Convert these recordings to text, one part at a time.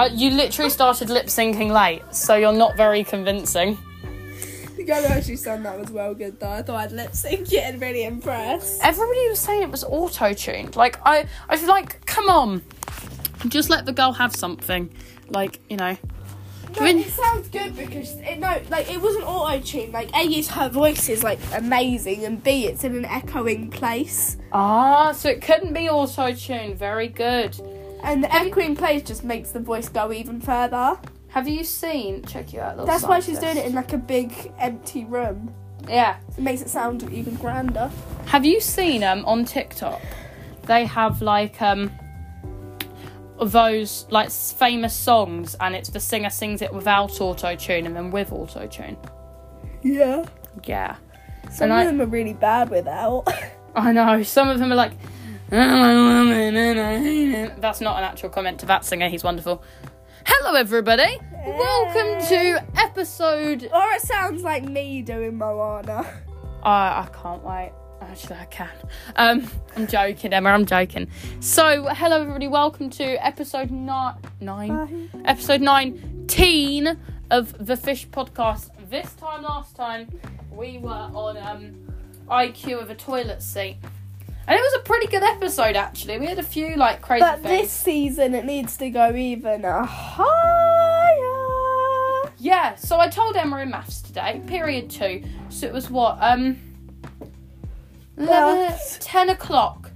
Uh, you literally started lip syncing late, so you're not very convincing. The girl who actually sung that was well good though. I thought I'd lip sync it and really impress. Everybody was saying it was auto tuned. Like I, I was like, come on, just let the girl have something. Like you know, No, it sounds good because it, no, like it wasn't auto tune. Like A is her voice is like amazing, and B it's in an echoing place, ah, so it couldn't be auto tuned. Very good. And the echoing place just makes the voice go even further. Have you seen? Check you out. little That's why she's doing it in like a big empty room. Yeah. It makes it sound even grander. Have you seen um on TikTok? They have like um those like famous songs, and it's the singer sings it without auto tune and then with auto tune. Yeah. Yeah, Some And of I- them are really bad without. I know. Some of them are like. That's not an actual comment to that singer. He's wonderful. Hello, everybody. Welcome to episode. or it sounds like me doing Moana. I I can't wait. Actually, I can. Um, I'm joking, Emma. I'm joking. So, hello, everybody. Welcome to episode ni- nine. Episode nineteen of the Fish Podcast. This time, last time, we were on um, IQ of a toilet seat, and it was a pretty good episode. Actually, we had a few like crazy But things. this season it needs to go even higher. Yeah, so I told Emma in maths today, period two. So it was what, um, 11, 10 o'clock.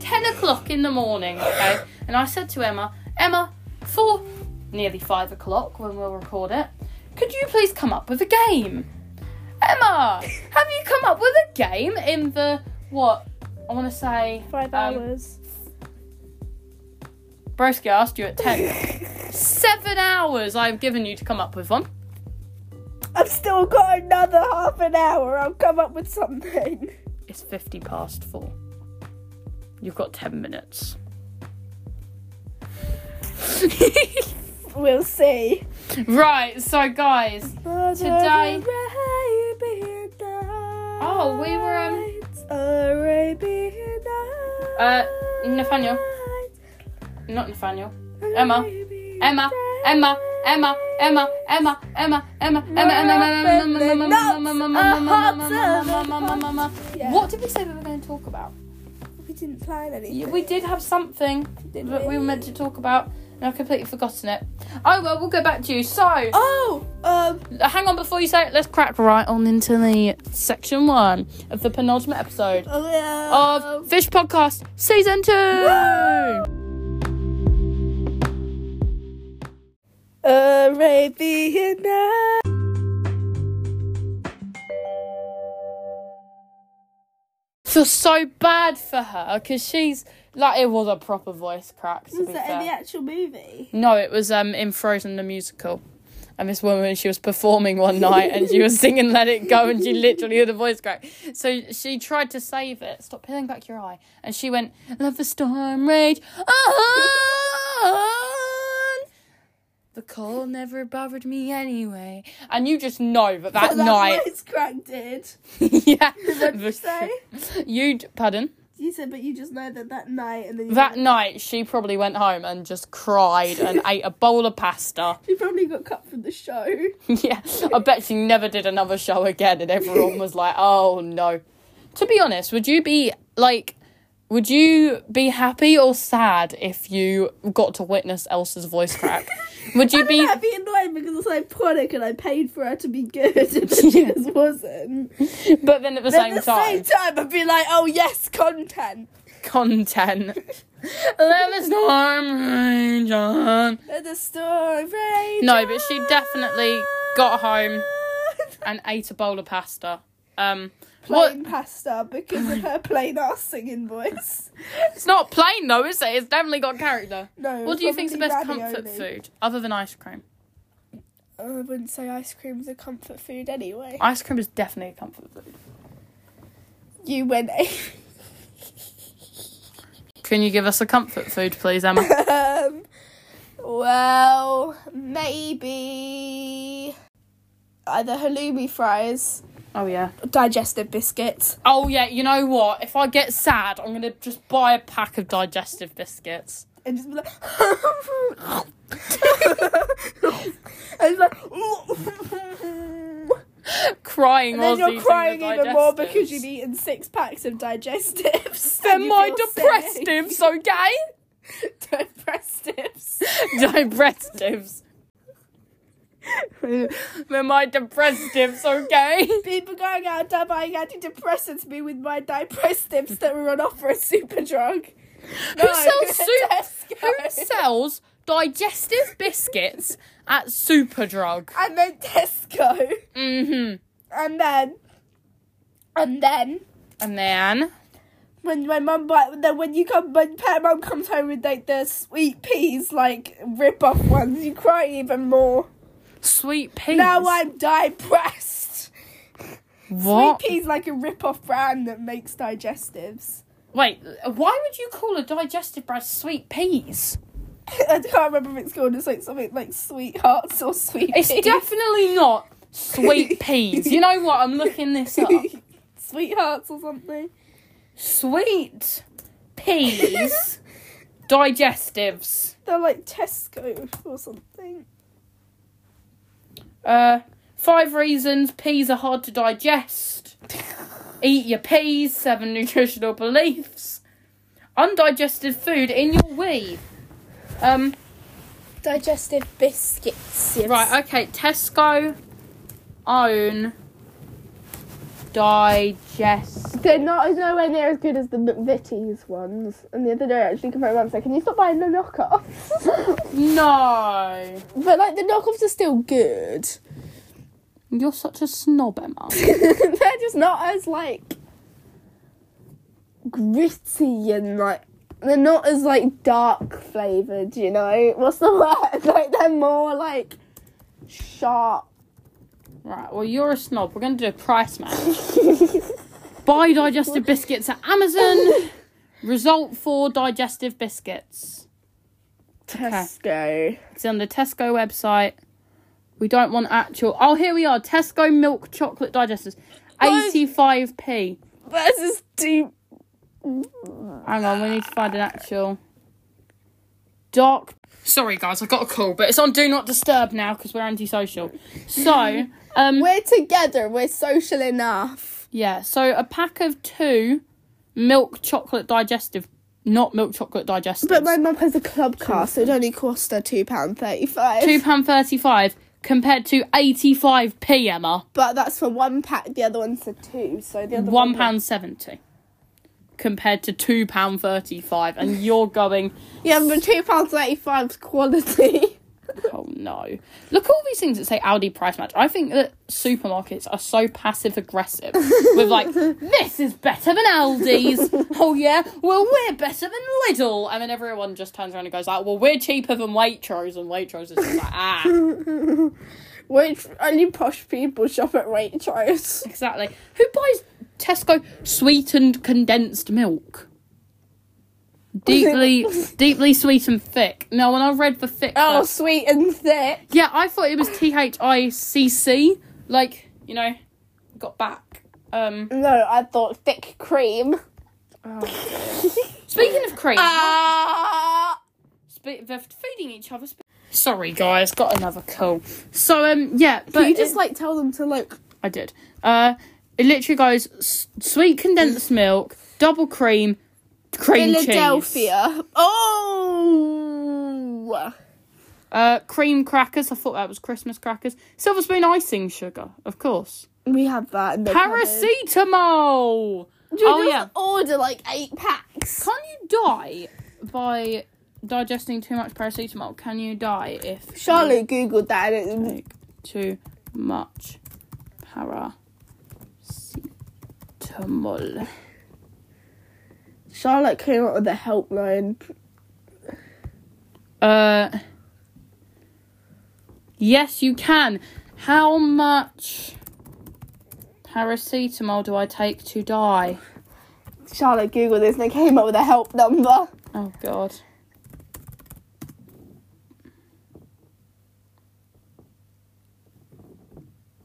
10 o'clock in the morning, okay? And I said to Emma, Emma, for nearly 5 o'clock when we'll record it, could you please come up with a game? Emma, have you come up with a game in the, what, I want to say, Five um, hours. Broski asked you at 10. Seven hours I've given you to come up with one. I've still got another half an hour. I'll come up with something. It's 50 past four. You've got 10 minutes. We'll see. right, so guys, Today- Oh, we were, um, Arabian uh, Nathaniel. not Nathaniel. Emma. Emma. Emma. Emma. Emma. Emma. Emma. Emma. Emma. Emma. Yeah. What did we say we were going to talk about? We didn't plan anything. We did have something that we? were meant to talk about, and I've completely forgotten it. Oh well, we'll go back to you. So, Oh, um, hang on before you say it. Let's crack right on into the section one of the penultimate episode oh yeah. of Fish Podcast Season Two. Arabian Nights. Feel so bad for her because she's like it was a proper voice crack. To Was be that fair. in the actual movie? No, it was um in Frozen the musical. And this woman, she was performing one night and she was singing Let It Go and she literally had a voice crack. So she tried to save it. Stop peeling back your eye. And she went, Let the storm rage on. The cold never bothered me anyway. And you just know that that, that night. voice crack did. yeah. What you say? You, pardon? You said, but you just know that that night and then you That night, she probably went home and just cried and ate a bowl of pasta. She probably got cut from the show. Yeah, I bet she never did another show again, and everyone was like, "Oh no." To be honest, would you be like, would you be happy or sad if you got to witness Elsa's voice crack? Would you be? I'd be annoyed because it's iconic and I paid for her to be good and she Yeah. just wasn't. But then at the same at the time, same time, I'd be like, oh yes, content. content. Let the storm rage on. Let the story rage No, but she definitely got home and ate a bowl of pasta. Um, what? plain pasta because of her plain ass singing voice. It's not plain though, is it? It's definitely got character. No. What do you think's the best comfort food other than ice cream? I wouldn't say ice cream's a comfort food anyway. Ice cream is definitely a comfort food. You went. Can you give us a comfort food, please, Emma? um, well, maybe either halloumi fries, oh yeah. digestive biscuits. Oh yeah. You know what? If I get sad, I'm gonna just buy a pack of digestive biscuits. and just be like, and like, Crying and then you're crying the even more because you've eaten six packs of digestives. You my depressives, okay? sick. Depressives. They're my depressives, okay? People going out and buying antidepressants me with my dipressives that were on offer at Superdrug. Who sells? Tesco. Who sells digestive biscuits at Superdrug? And then Tesco. Mm-hmm. And then, and then, And then when my mum, buy- then when you come, when pet mum comes home with like the sweet peas, like rip off ones, you cry even more. Sweet peas. Now I'm depressed. what? Sweet peas like a rip off brand that makes digestives. Wait, why would you call a digestive brand sweet peas? I can't remember if it's called. It's like something like sweethearts or sweet It's peas. definitely not sweet peas. You know what? I'm looking this up. sweethearts or something. Sweet peas digestives. They're like Tesco or something. Uh, five reasons peas are hard to digest. Eat your peas. Seven nutritional beliefs. Undigested food in your wee. Um. Digestive biscuits. Yes. Right. Okay. Tesco own digest. They're not nowhere near as good as the McVitie's ones. And the other day, I actually, my mum said, "Can you stop buying the knockoffs?" No. but like the knockoffs are still good. You're such a snob, Emma. They're just not as like gritty and like they're not as like dark flavored. You know what's the word? Like they're more like sharp. Right. Well, you're a snob. We're gonna do a price match. Buy digestive biscuits at Amazon. Result for digestive biscuits. Tesco. It's on the Tesco website. We don't want actual. Oh, here we are. Tesco milk chocolate digestives. 85p. This is deep. Hang on, we need to find an actual. Dark. Sorry, guys, I got a call, but it's on Do Not Disturb now because we're antisocial. So, um, We're together. We're social enough. Yeah, so a pack of two milk chocolate digestive, not milk chocolate digestive. But my mum has a Clubcard, so it only cost her two pound thirty five. two pound thirty-five compared to eighty-five p. Emma, But that's for one pack. The other one's for two. So the other one one pound seventy compared to two pound thirty-five, and you're going. Yeah, but two pounds thirty five is quality. Oh no! Look at all these things that say Aldi price match. I think that supermarkets are so passive aggressive with like, this is better than Aldi's. oh yeah, well we're better than Lidl, and then everyone just turns around and goes like, well we're cheaper than Waitrose, and Waitrose is just like, ah, Which only posh people shop at Waitrose. exactly. Who buys Tesco sweetened condensed milk? Deeply, deeply sweet and thick. No, when I read the thick, Oh, first- sweet and thick. Yeah, I thought it was T H I C C. Like, you know, got back. Um No, I thought thick cream. speaking of cream, Ah. spe- they're feeding each other. Spe- Sorry guys, got another call. So um yeah, but But you just it- like tell them to like. I did. Uh it literally goes s- sweet condensed milk, double cream, cream cheese. Philadelphia. Oh. Uh cream crackers, I thought that was Christmas crackers. Silver spoon icing sugar, of course. We have that in the cupboard. Paracetamol. Dude, oh just yeah. Order like eight packs. Can you die by digesting too much paracetamol? Can you die if Charlotte googled that and it, too much paracetamol? Charlotte came up with a helpline. Uh, yes, you can. How much paracetamol do I take to die? Charlotte googled this and they came up with a help number. Oh God.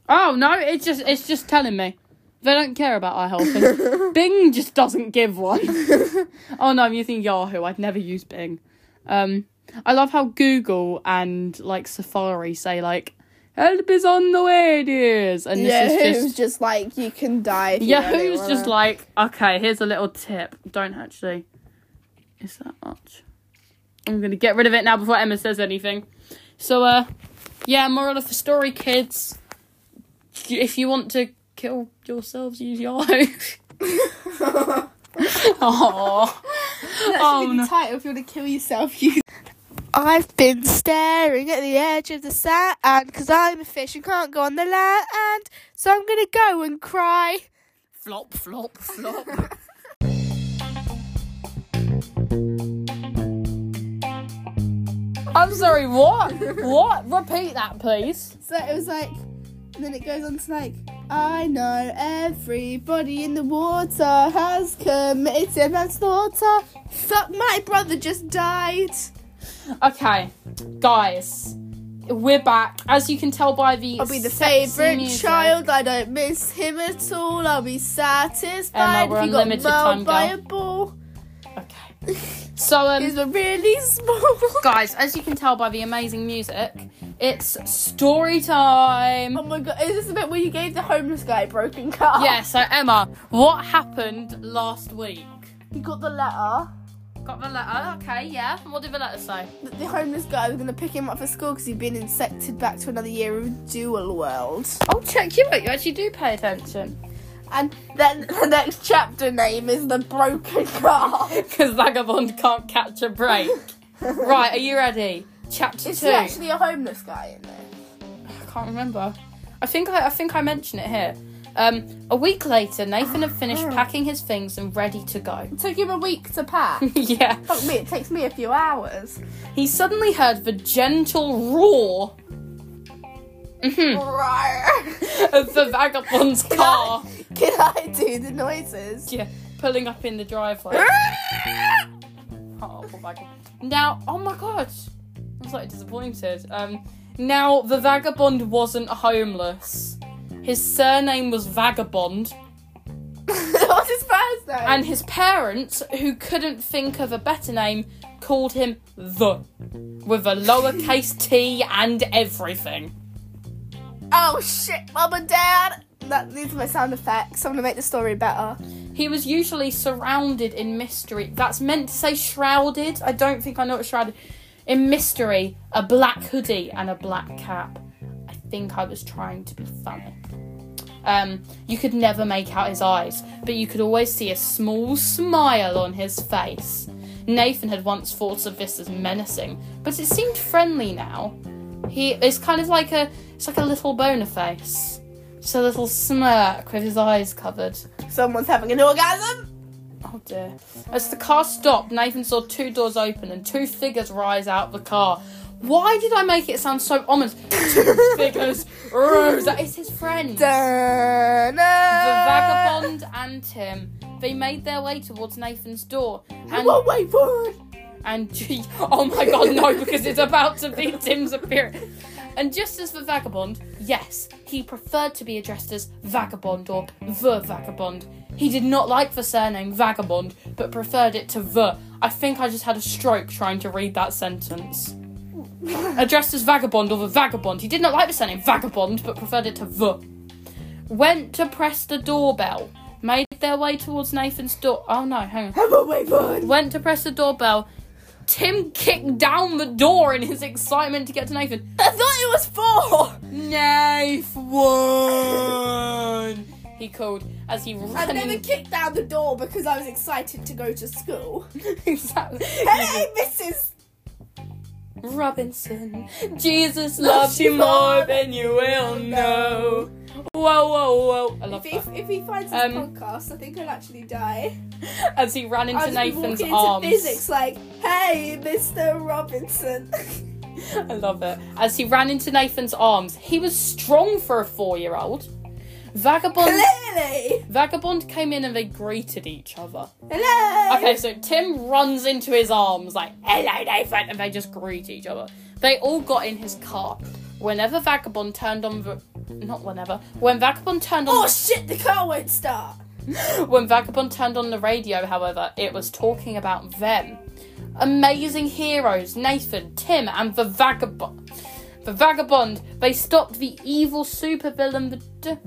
Oh no, it's just it's just telling me. They don't care about our health. Bing just doesn't give one. oh no, I'm using Yahoo. I'd never use Bing. Um, I love how Google and like Safari say like help is on the way, dears, and this is just just like you can die. Yeah, really who's just wanna. like okay, here's a little tip. Don't actually. Is that much? I'm gonna get rid of it now before Emma says anything. So uh, yeah, moral of the story, kids. If you want to kill yourselves, use your. That Oh, should be no. title if you want to kill yourself. You. I've been staring at the edge of the sand because I'm a fish and can't go on the land, and so I'm gonna go and cry. Flop, flop, flop. I'm sorry, what? What? Repeat that, please. So it was like, and then it goes on to like, I know everybody in the water has committed manslaughter. Fuck, my brother just died. Okay, guys, we're back. As you can tell by the I'll be the favourite music- child. I don't miss him at all. I'll be satisfied Emma, if you got mauled by girl. a ball. Okay. So um, a really small. guys, as you can tell by the amazing music, it's story time. Oh my god, is this the bit where you gave the homeless guy a broken car? Yeah. So Emma, what happened last week? He got the letter. Got the letter. Okay. Yeah. What did the letter say? that The homeless guy was going to pick him up for school because he'd been insected back to another year of dual world. Oh, check you out. You actually do pay attention. And then the next chapter name is The Broken Car. Because Vagabond can't catch a break. right, are you ready? Chapter Is two. there actually a homeless guy in there? I can't remember. I think I, I think I mentioned it here. Um, a week later, Nathan had finished packing his things and ready to go. It took him a week to pack. yeah. Fuck me, it takes me a few hours. He suddenly heard the gentle roar mhm, Right. of the vagabond's car. Can I do the noises? Yeah, pulling up in the driveway. Oh, poor vagabond. Now, oh my god, I'm slightly disappointed. Um, now the vagabond wasn't homeless. His surname was Vagabond, What's his first name? and his parents, who couldn't think of a better name, called him the, with a lowercase t and everything. oh shit, mum and dad. That these are my sound effects. I'm gonna make the story better. He was usually surrounded in mystery. That's meant to say shrouded. I don't think I know what shrouded. In mystery, a black hoodie and a black cap. I think I was trying to be funny. Um, you could never make out his eyes, but you could always see a small smile on his face. Nathan had once thought of this as menacing, but it seemed friendly now. He it's kind of like a it's like a little boner face. Just a little smirk with his eyes covered. Someone's having an orgasm. Oh dear. As the car stopped, Nathan saw two doors open and two figures rise out of the car. Why did I make it sound so ominous? Two figures rose. That is his friend. The vagabond and Tim. They made their way towards Nathan's door. And, Well, wait for it. and gee, oh my god, no, because it's about to be Tim's appearance. And just as the vagabond, yes, he preferred to be addressed as vagabond or the vagabond. He did not like the surname vagabond, but preferred it to the. I think I just had a stroke trying to read that sentence. addressed as vagabond or the vagabond. He did not like the surname vagabond, but preferred it to the. Went to press the doorbell. Made their way towards Nathan's door. Oh no, hang on Well, wait for it. went to press the doorbell. Tim kicked down the door in his excitement to get to Nathan. I thought it was four. Nathan! He called as he I ran never in. kicked down the door because I was excited to go to school. exactly. Hey, Mrs. Robinson, Jesus loves you more than you will know. Whoa, whoa, whoa! I love If that. if he finds this Um, podcast, I think I'll actually die. As he ran into I'll just be Nathan's walking arms. into physics like, hey, Mr. Robinson. I love it. As he ran into Nathan's arms, he was strong for a four-year-old. Vagabond. Clearly. Vagabond came in and they greeted each other. Hello. Okay, so Tim runs into his arms like, hello, Nathan, and they just greet each other. They all got in his car. Whenever Vagabond turned on the. Not whenever. When Vagabond turned on. Oh shit, the car won't start. When Vagabond turned on the radio, however, it was talking about them. amazing heroes, Nathan, Tim, and the Vagabond. The Vagabond, they stopped the evil supervillain. The D-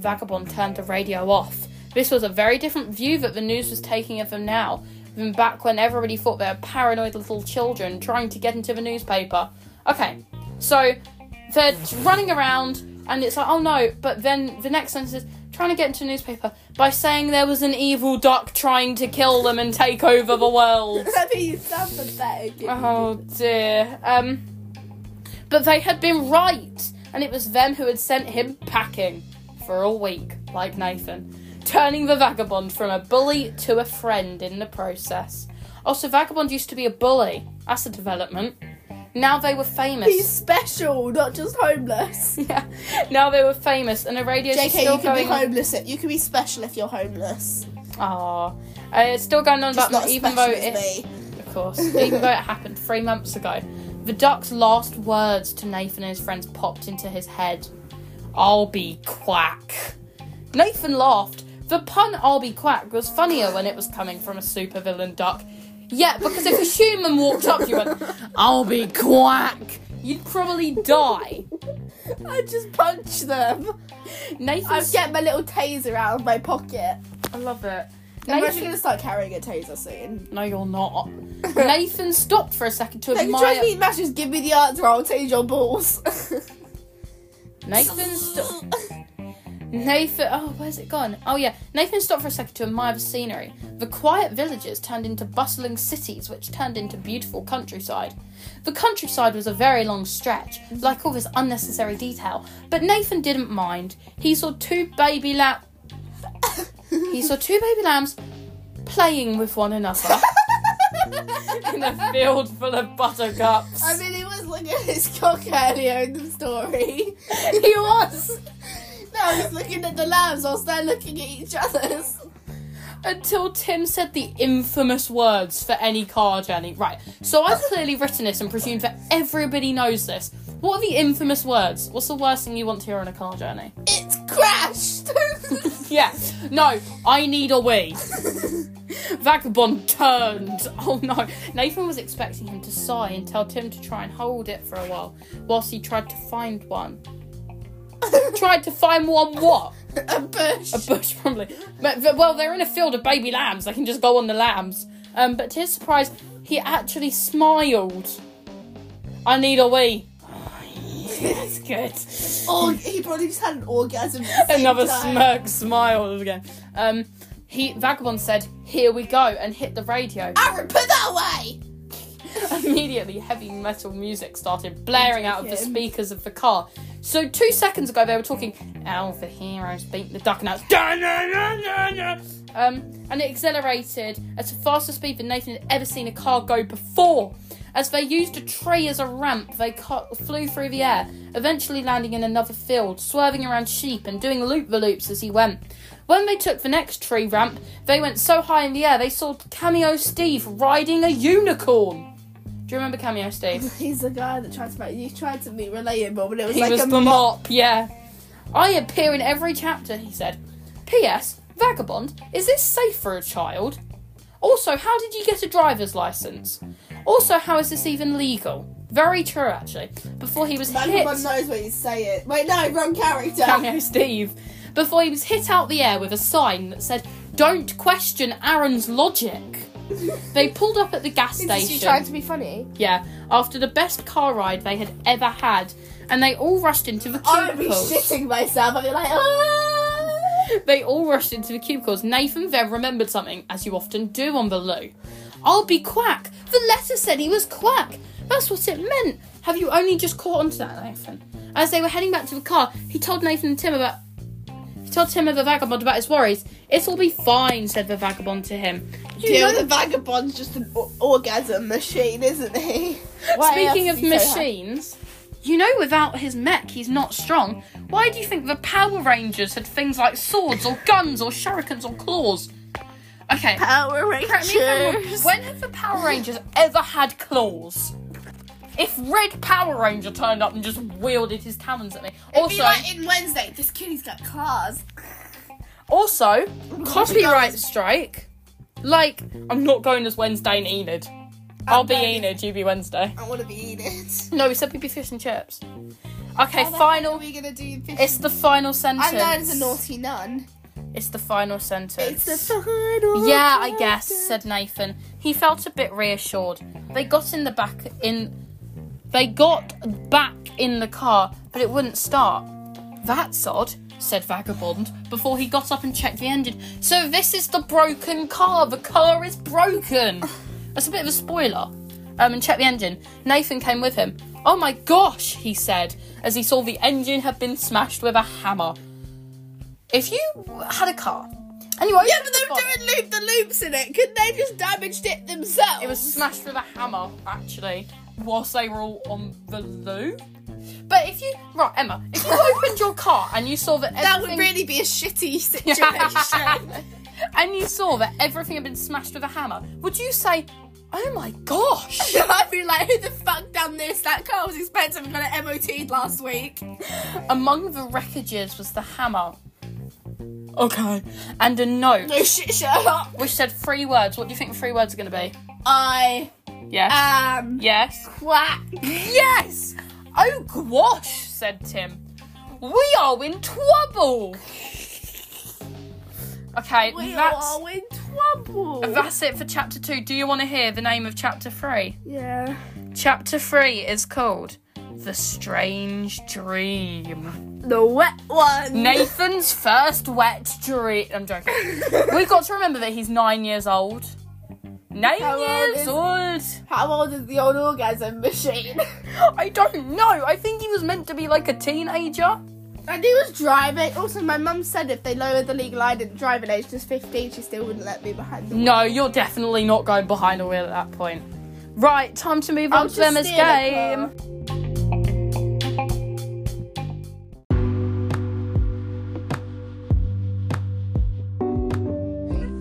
Vagabond turned the radio off. This was a very different view that the news was taking of them now than back when everybody thought they were paranoid little children trying to get into the newspaper. Okay, so they're running around, and it's like, oh no, but then the next sentence is trying to get into a newspaper by saying there was an evil duck trying to kill them and take over the world. Sound pathetic. Oh dear. Um, but they had been right, and it was them who had sent him packing for a week, like Nathan, turning the vagabond from a bully to a friend in the process. Also, vagabond used to be a bully. That's a development. Now they were famous. He's special, not just homeless. yeah. Now they were famous, and the radio. JK, still you can be going. on. homeless. You can be special if you're homeless. Ah, Uh, it's still going on Just about not even though it. Of course. Even though it happened three months ago. The duck's last words to Nathan and his friends popped into his head. I'll be quack. Nathan laughed. The pun I'll be quack was funnier when it was coming from a supervillain duck. Yeah, because if a human walked up to you and I'll be quack, you'd probably die. I'd just punch them. Nathan I get my little taser out of my pocket. I love it. I'm actually gonna start carrying a taser soon. no, you're not. Nathan stopped for a second to Like, you try admire. to matches, give me the answer, I'll tase your balls. Nathan stopped. Nathan, oh, where's it gone? Oh yeah, Nathan stopped for a second to admire the scenery. The quiet villages turned into bustling cities, which turned into beautiful countryside. The countryside was a very long stretch, like all this unnecessary detail, but Nathan didn't mind. He saw two baby lamb. he saw two baby lambs playing with one another in a field full of buttercups. I mean, he was looking at his cock earlier in the story. he was. Now he's looking at the lambs whilst they're looking at each other's. Until Tim said the infamous words for any car journey. Right, so I've clearly written this and presumed that everybody knows this. What are the infamous words? What's the worst thing you want to hear on a car journey? It's crashed! Yeah, no, I need a wee. Vagabond turned. Oh no. Nathan was expecting him to sigh and tell Tim to try and hold it for a while, whilst he tried to find one. tried to find one what? a bush. A bush, probably. But, but, well, they're in a field of baby lambs. They can just go on the lambs. Um, but to his surprise, he actually smiled. I need a wee. That's good. Oh, he probably just had an orgasm. At the same Another smirk smile again. Um, he Vagabond said, "Here we go," and hit the radio. Aaron, put that away! Immediately, heavy metal music started blaring out of the speakers of the car. So two seconds ago, they were talking, "Oh, the heroes beat the duck," and now it's "Dun, dun, dun, dun, dun." um, and it accelerated at a faster speed than Nathan had ever seen a car go before. As they used a tree as a ramp, they cut, flew through the air, eventually landing in another field, swerving around sheep and doing loop the loops as he went. When they took the next tree ramp, they went so high in the air they saw Cameo Steve riding a unicorn. Do you remember Cameo Steve? He's the guy that tried to make you tried to be relatable, but it was He like was a the mop. mop, yeah. I appear in every chapter, he said. P.S. Vagabond, is this safe for a child? Also, how did you get a driver's license? Also, how is this even legal? Very true, actually. Before he was hit. Everyone knows what he's saying. Wait, no, wrong character. Cameo Steve. Before he was hit out the air with a sign that said, Don't question Aaron's logic. They pulled up at the gas Is station. you trying to be funny? Yeah, after the best car ride they had ever had, and they all rushed into the I would be cubicles. shitting myself. I'd be like, ah! They all rushed into the cubicles. Nathan then remembered something, as you often do on the loo. I'll be quack. The letter said he was quack. That's what it meant. Have you only just caught on to that, Nathan? As they were heading back to the car, he told Nathan and Tim about. He told Tim of the vagabond about his worries. It'll be fine, said the vagabond to him. You Deal, know- the vagabond's just an o- orgasm machine, isn't he? Why Speaking of is he so machines, you know without his mech he's not strong. Why do you think the Power Rangers had things like swords or guns or shurikens or claws? Okay, Power correct me if I'm wrong. Rangers. When have the Power Rangers ever had claws? If Red Power Ranger turned up and just wielded his talons at me. It'd be Also, like in Wednesday, this kitty's got claws. also, copyright strike. Like, I'm not going as Wednesday and Enid. I'll be very- Enid, you be Wednesday. I want to be Enid. No, we said we'd be fish and chips. Okay, How the final. heck Are we gonna do? Fish It's the final sentence. I'm known as a naughty nun. It's the final sentence. It's the final. Yeah, I guess, said Nathan. He felt a bit reassured. They got in the back in they got back in the car, but it wouldn't start. That's odd, said Vagabond, before he got up and checked the engine. So this is the broken car. The car is broken. That's a bit of a spoiler. Um, and check the engine. Nathan came with him. Oh my gosh, he said, as he saw the engine had been smashed with a hammer. If you had a car Anyway, Yeah, but they were doing loop the loops in it. Couldn't they just damaged it themselves? It was smashed with a hammer, actually, whilst they were all on the loo. But if you right, Emma, if you opened your car and you saw that That would really be a shitty situation. and you saw that everything had been smashed with a hammer, would you say, "Oh my gosh"? I'd be like, who the fuck done this? That car was expensive and got it MOT'd last week. Among the wreckages was the hammer. Okay, and a note No shit, shut up. which said three words. What do you think the three words are going to be? I Yes. am yes. quack. Yes! Oh gosh, said Tim. We are in trouble! Okay, We that's, are in trouble. that's it for chapter two. Do you want to hear the name of chapter three? yeah. Chapter three is called The Strange Dream. The wet one. Nathan's first wet dream. I'm joking. We've got to remember that he's nine years old. Nine How old years is- old! How old is the old orgasm machine? I don't know. I think he was meant to be like a teenager. and he was driving. Also, my mum said if they lowered the legal age and driving age to 15, she still wouldn't let me behind the wheel. No, you're definitely not going behind a wheel at that point. Right, time to move I'll on to Emma's the game.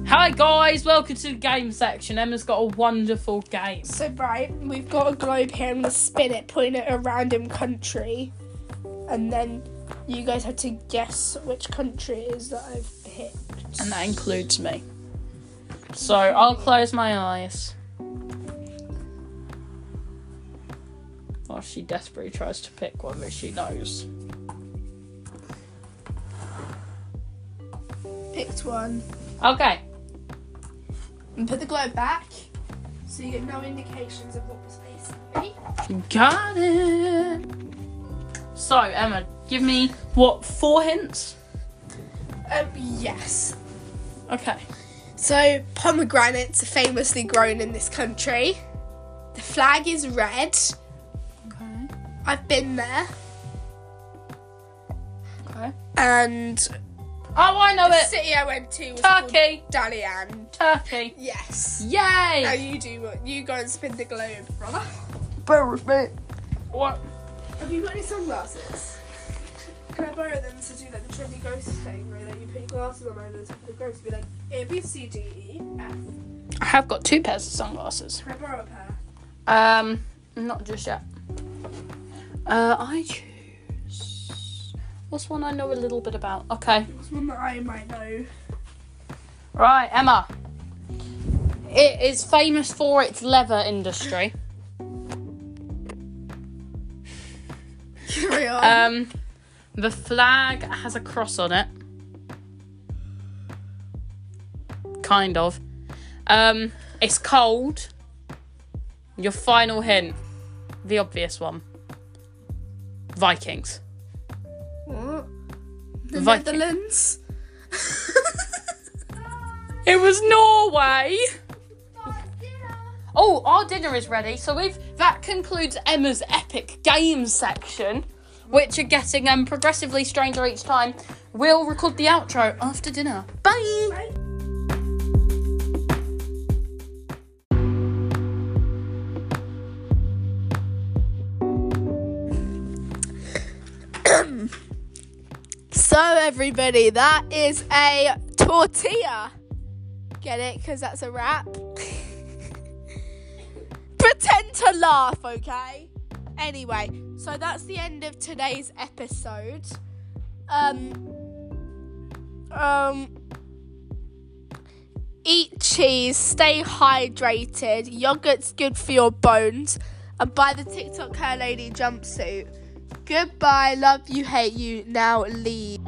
Hi guys, welcome to the game section. Emma's got a wonderful game. So, right, we've got a globe here. I'm going to spin it, putting it at a random country. And then you guys have to guess which country it is that I've picked. And that includes me. So I'll close my eyes. While she desperately tries to pick one that she knows. Picked one. Okay. And put the globe back. So you get no indications of what was facing me. Got it. So, Emma, give me what, four hints? Um, yes. Okay. So, pomegranates are famously grown in this country. The flag is red. Okay. I've been there. Okay. And Oh, I know the it. city I went to was called Turkey. Dalyan. Turkey. Yes. Yay! Now you do what you go and spin the globe, brother. Bear with me. What? Have you got any sunglasses? Can I borrow them to do like the trendy ghost thing where like, you put your glasses on over the top of the ghost and be like A B C D E F. I have got two pairs of sunglasses. Can I borrow a pair? Um, not just yet. Uh, I choose. What's one I know a little bit about? Okay. What's one that I might know? Right, Emma. It is famous for its leather industry. Carry on. Um, the flag has a cross on it. Kind of. Um, it's cold. Your final hint. The obvious one. Vikings. The Viking. Netherlands. It was Norway. Oh, our dinner is ready. So we've that concludes Emma's epic games section, which are getting um progressively stranger each time. We'll record the outro after dinner. Bye. Bye. Everybody, that is a tortilla. Get it? Because that's a wrap. Pretend to laugh, okay? Anyway, so that's the end of today's episode. Um, um, eat cheese, stay hydrated. Yogurt's good for your bones. And buy the TikTok hair lady jumpsuit. Goodbye, love you, hate you. Now leave.